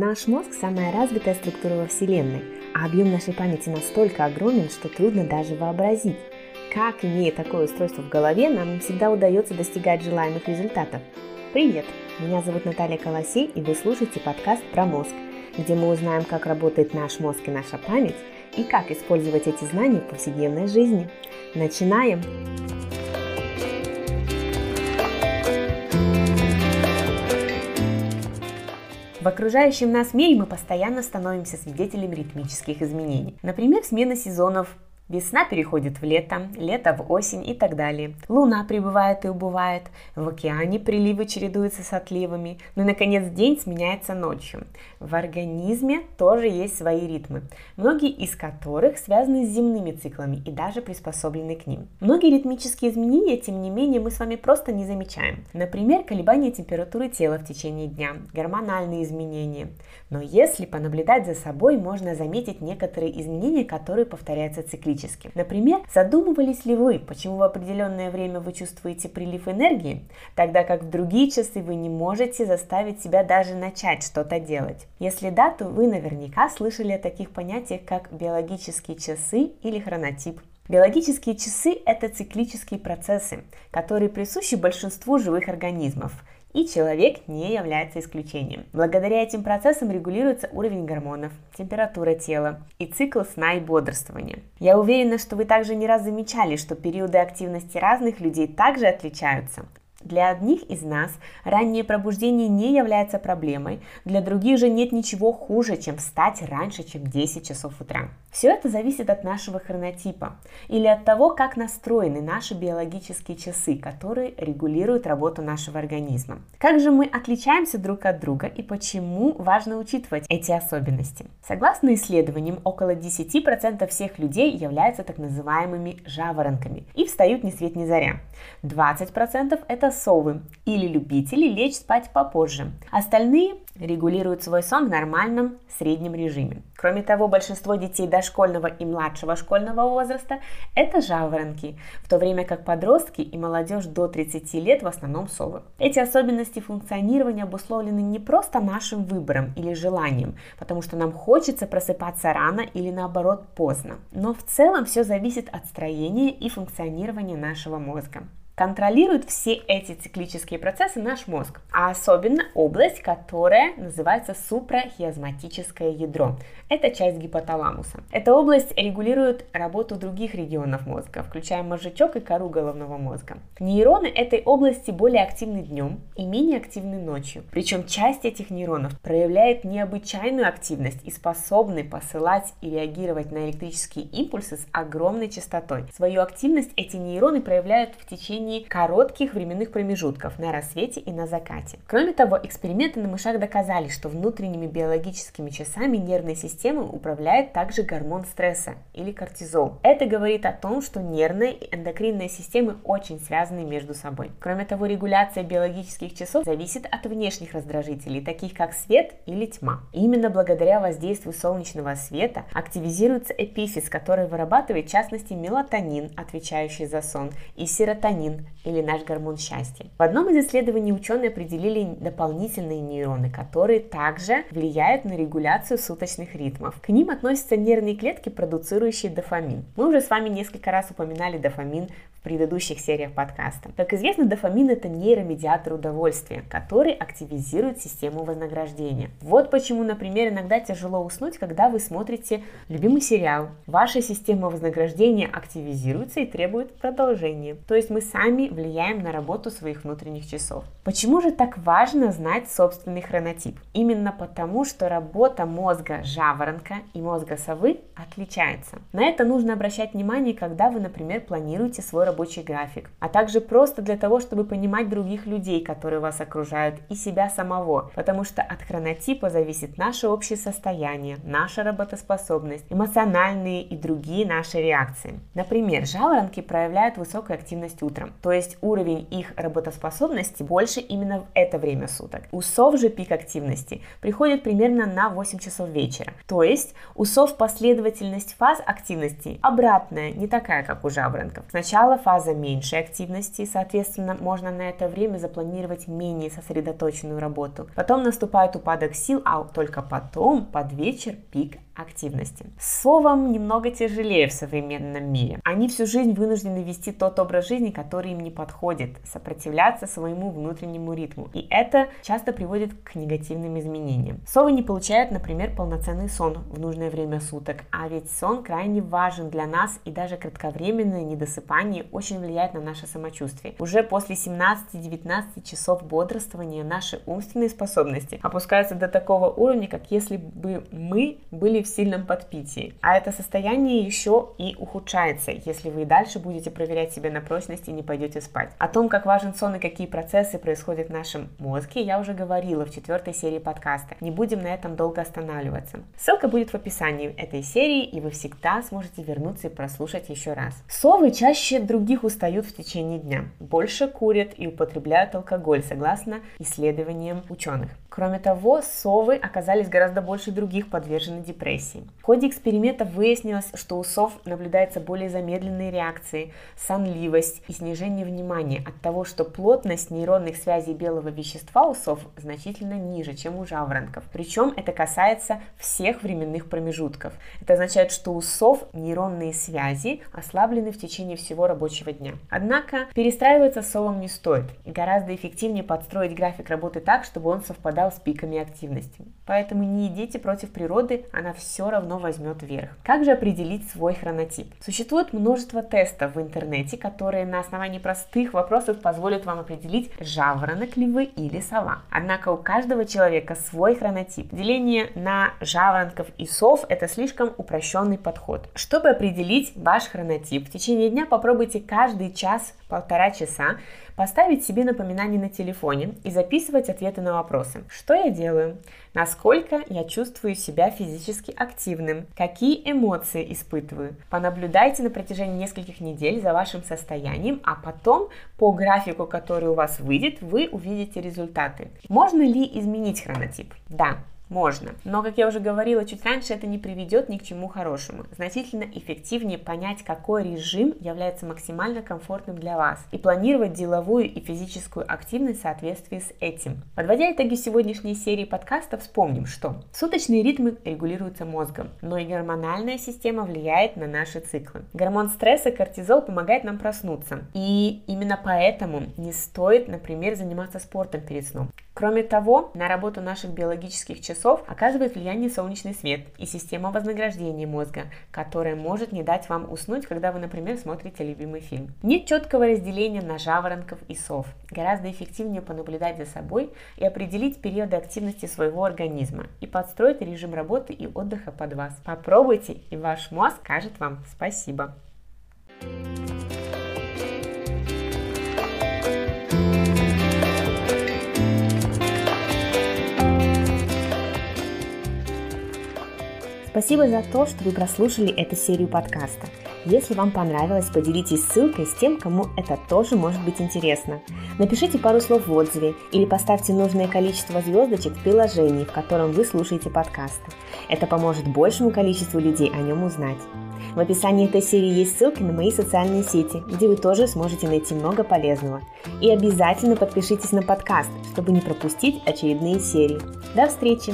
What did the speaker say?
Наш мозг – самая развитая структура во Вселенной, а объем нашей памяти настолько огромен, что трудно даже вообразить. Как, имея такое устройство в голове, нам всегда удается достигать желаемых результатов. Привет! Меня зовут Наталья Колосей, и вы слушаете подкаст про мозг, где мы узнаем, как работает наш мозг и наша память, и как использовать эти знания в повседневной жизни. Начинаем! В окружающем нас мире мы постоянно становимся свидетелями ритмических изменений. Например, смена сезонов Весна переходит в лето, лето в осень и так далее. Луна прибывает и убывает, в океане приливы чередуются с отливами, ну и, наконец, день сменяется ночью. В организме тоже есть свои ритмы, многие из которых связаны с земными циклами и даже приспособлены к ним. Многие ритмические изменения, тем не менее, мы с вами просто не замечаем. Например, колебания температуры тела в течение дня, гормональные изменения. Но если понаблюдать за собой, можно заметить некоторые изменения, которые повторяются циклически циклически. Например, задумывались ли вы, почему в определенное время вы чувствуете прилив энергии, тогда как в другие часы вы не можете заставить себя даже начать что-то делать? Если да, то вы наверняка слышали о таких понятиях, как биологические часы или хронотип. Биологические часы – это циклические процессы, которые присущи большинству живых организмов – и человек не является исключением. Благодаря этим процессам регулируется уровень гормонов, температура тела и цикл сна и бодрствования. Я уверена, что вы также не раз замечали, что периоды активности разных людей также отличаются. Для одних из нас раннее пробуждение не является проблемой, для других же нет ничего хуже, чем встать раньше, чем 10 часов утра. Все это зависит от нашего хронотипа или от того, как настроены наши биологические часы, которые регулируют работу нашего организма. Как же мы отличаемся друг от друга и почему важно учитывать эти особенности? Согласно исследованиям, около 10% всех людей являются так называемыми жаворонками и встают ни свет ни заря. 20% это совы или любители лечь спать попозже. Остальные регулируют свой сон в нормальном среднем режиме. Кроме того, большинство детей дошкольного и младшего школьного возраста – это жаворонки, в то время как подростки и молодежь до 30 лет в основном совы. Эти особенности функционирования обусловлены не просто нашим выбором или желанием, потому что нам хочется просыпаться рано или наоборот поздно, но в целом все зависит от строения и функционирования нашего мозга. Контролирует все эти циклические процессы наш мозг, а особенно область, которая называется супрахиазматическое ядро. Это часть гипоталамуса. Эта область регулирует работу других регионов мозга, включая мозжечок и кору головного мозга. Нейроны этой области более активны днем и менее активны ночью. Причем часть этих нейронов проявляет необычайную активность и способны посылать и реагировать на электрические импульсы с огромной частотой. Свою активность эти нейроны проявляют в течение коротких временных промежутков на рассвете и на закате. Кроме того, эксперименты на мышах доказали, что внутренними биологическими часами нервной системы управляет также гормон стресса или кортизол. Это говорит о том, что нервная и эндокринная системы очень связаны между собой. Кроме того, регуляция биологических часов зависит от внешних раздражителей, таких как свет или тьма. И именно благодаря воздействию солнечного света активизируется эпифиз, который вырабатывает в частности мелатонин, отвечающий за сон, и серотонин или наш гормон счастья. В одном из исследований ученые определили дополнительные нейроны, которые также влияют на регуляцию суточных ритмов. К ним относятся нервные клетки, продуцирующие дофамин. Мы уже с вами несколько раз упоминали дофамин в предыдущих сериях подкаста. Как известно, дофамин это нейромедиатор удовольствия, который активизирует систему вознаграждения. Вот почему, например, иногда тяжело уснуть, когда вы смотрите любимый сериал. Ваша система вознаграждения активизируется и требует продолжения. То есть мы сами влияем на работу своих внутренних часов. Почему же так важно знать собственный хронотип? Именно потому, что работа мозга жаворонка и мозга совы отличается. На это нужно обращать внимание, когда вы, например, планируете свой рабочий график, а также просто для того, чтобы понимать других людей, которые вас окружают, и себя самого, потому что от хронотипа зависит наше общее состояние, наша работоспособность, эмоциональные и другие наши реакции. Например, жаворонки проявляют высокую активность утром, то есть уровень их работоспособности больше именно в это время суток. У сов же пик активности приходит примерно на 8 часов вечера, то есть у сов последовательность фаз активности обратная, не такая, как у жаворонков. Сначала фаза меньшей активности, соответственно, можно на это время запланировать менее сосредоточенную работу. Потом наступает упадок сил, а только потом, под вечер, пик активности. Совам немного тяжелее в современном мире. Они всю жизнь вынуждены вести тот образ жизни, который им не подходит, сопротивляться своему внутреннему ритму. И это часто приводит к негативным изменениям. Совы не получают, например, полноценный сон в нужное время суток, а ведь сон крайне важен для нас и даже кратковременное недосыпание очень влияет на наше самочувствие. Уже после 17-19 часов бодрствования наши умственные способности опускаются до такого уровня, как если бы мы были в сильном подпитии. А это состояние еще и ухудшается, если вы и дальше будете проверять себя на прочность и не пойдете спать. О том, как важен сон и какие процессы происходят в нашем мозге, я уже говорила в четвертой серии подкаста. Не будем на этом долго останавливаться. Ссылка будет в описании этой серии, и вы всегда сможете вернуться и прослушать еще раз. Совы чаще других устают в течение дня, больше курят и употребляют алкоголь, согласно исследованиям ученых. Кроме того, совы оказались гораздо больше других подвержены депрессии. В ходе экспериментов выяснилось, что у сов наблюдается более замедленные реакции, сонливость и снижение внимания от того, что плотность нейронных связей белого вещества у сов значительно ниже, чем у жаворонков. Причем это касается всех временных промежутков. Это означает, что у сов нейронные связи ослаблены в течение всего рабочего дня. Однако перестраиваться совам не стоит. Гораздо эффективнее подстроить график работы так, чтобы он совпадал с пиками активности. Поэтому не идите против природы, она все равно возьмет верх. Как же определить свой хронотип? Существует множество тестов в интернете, которые на основании простых вопросов позволят вам определить, жаворонок ли вы или сова. Однако у каждого человека свой хронотип. Деление на жаворонков и сов – это слишком упрощенный подход. Чтобы определить ваш хронотип, в течение дня попробуйте каждый час полтора часа поставить себе напоминание на телефоне и записывать ответы на вопросы. Что я делаю? Насколько я чувствую себя физически активным? Какие эмоции испытываю? Понаблюдайте на протяжении нескольких недель за вашим состоянием, а потом по графику, который у вас выйдет, вы увидите результаты. Можно ли изменить хронотип? Да, можно. Но, как я уже говорила чуть раньше, это не приведет ни к чему хорошему. Значительно эффективнее понять, какой режим является максимально комфортным для вас и планировать деловую и физическую активность в соответствии с этим. Подводя итоги сегодняшней серии подкаста, вспомним, что суточные ритмы регулируются мозгом, но и гормональная система влияет на наши циклы. Гормон стресса кортизол помогает нам проснуться. И именно поэтому не стоит, например, заниматься спортом перед сном. Кроме того, на работу наших биологических часов оказывает влияние солнечный свет и система вознаграждения мозга, которая может не дать вам уснуть, когда вы, например, смотрите любимый фильм. Нет четкого разделения на жаворонков и сов. Гораздо эффективнее понаблюдать за собой и определить периоды активности своего организма и подстроить режим работы и отдыха под вас. Попробуйте, и ваш мозг скажет вам спасибо. Спасибо за то, что вы прослушали эту серию подкаста. Если вам понравилось, поделитесь ссылкой с тем, кому это тоже может быть интересно. Напишите пару слов в отзыве или поставьте нужное количество звездочек в приложении, в котором вы слушаете подкасты. Это поможет большему количеству людей о нем узнать. В описании этой серии есть ссылки на мои социальные сети, где вы тоже сможете найти много полезного. И обязательно подпишитесь на подкаст, чтобы не пропустить очередные серии. До встречи!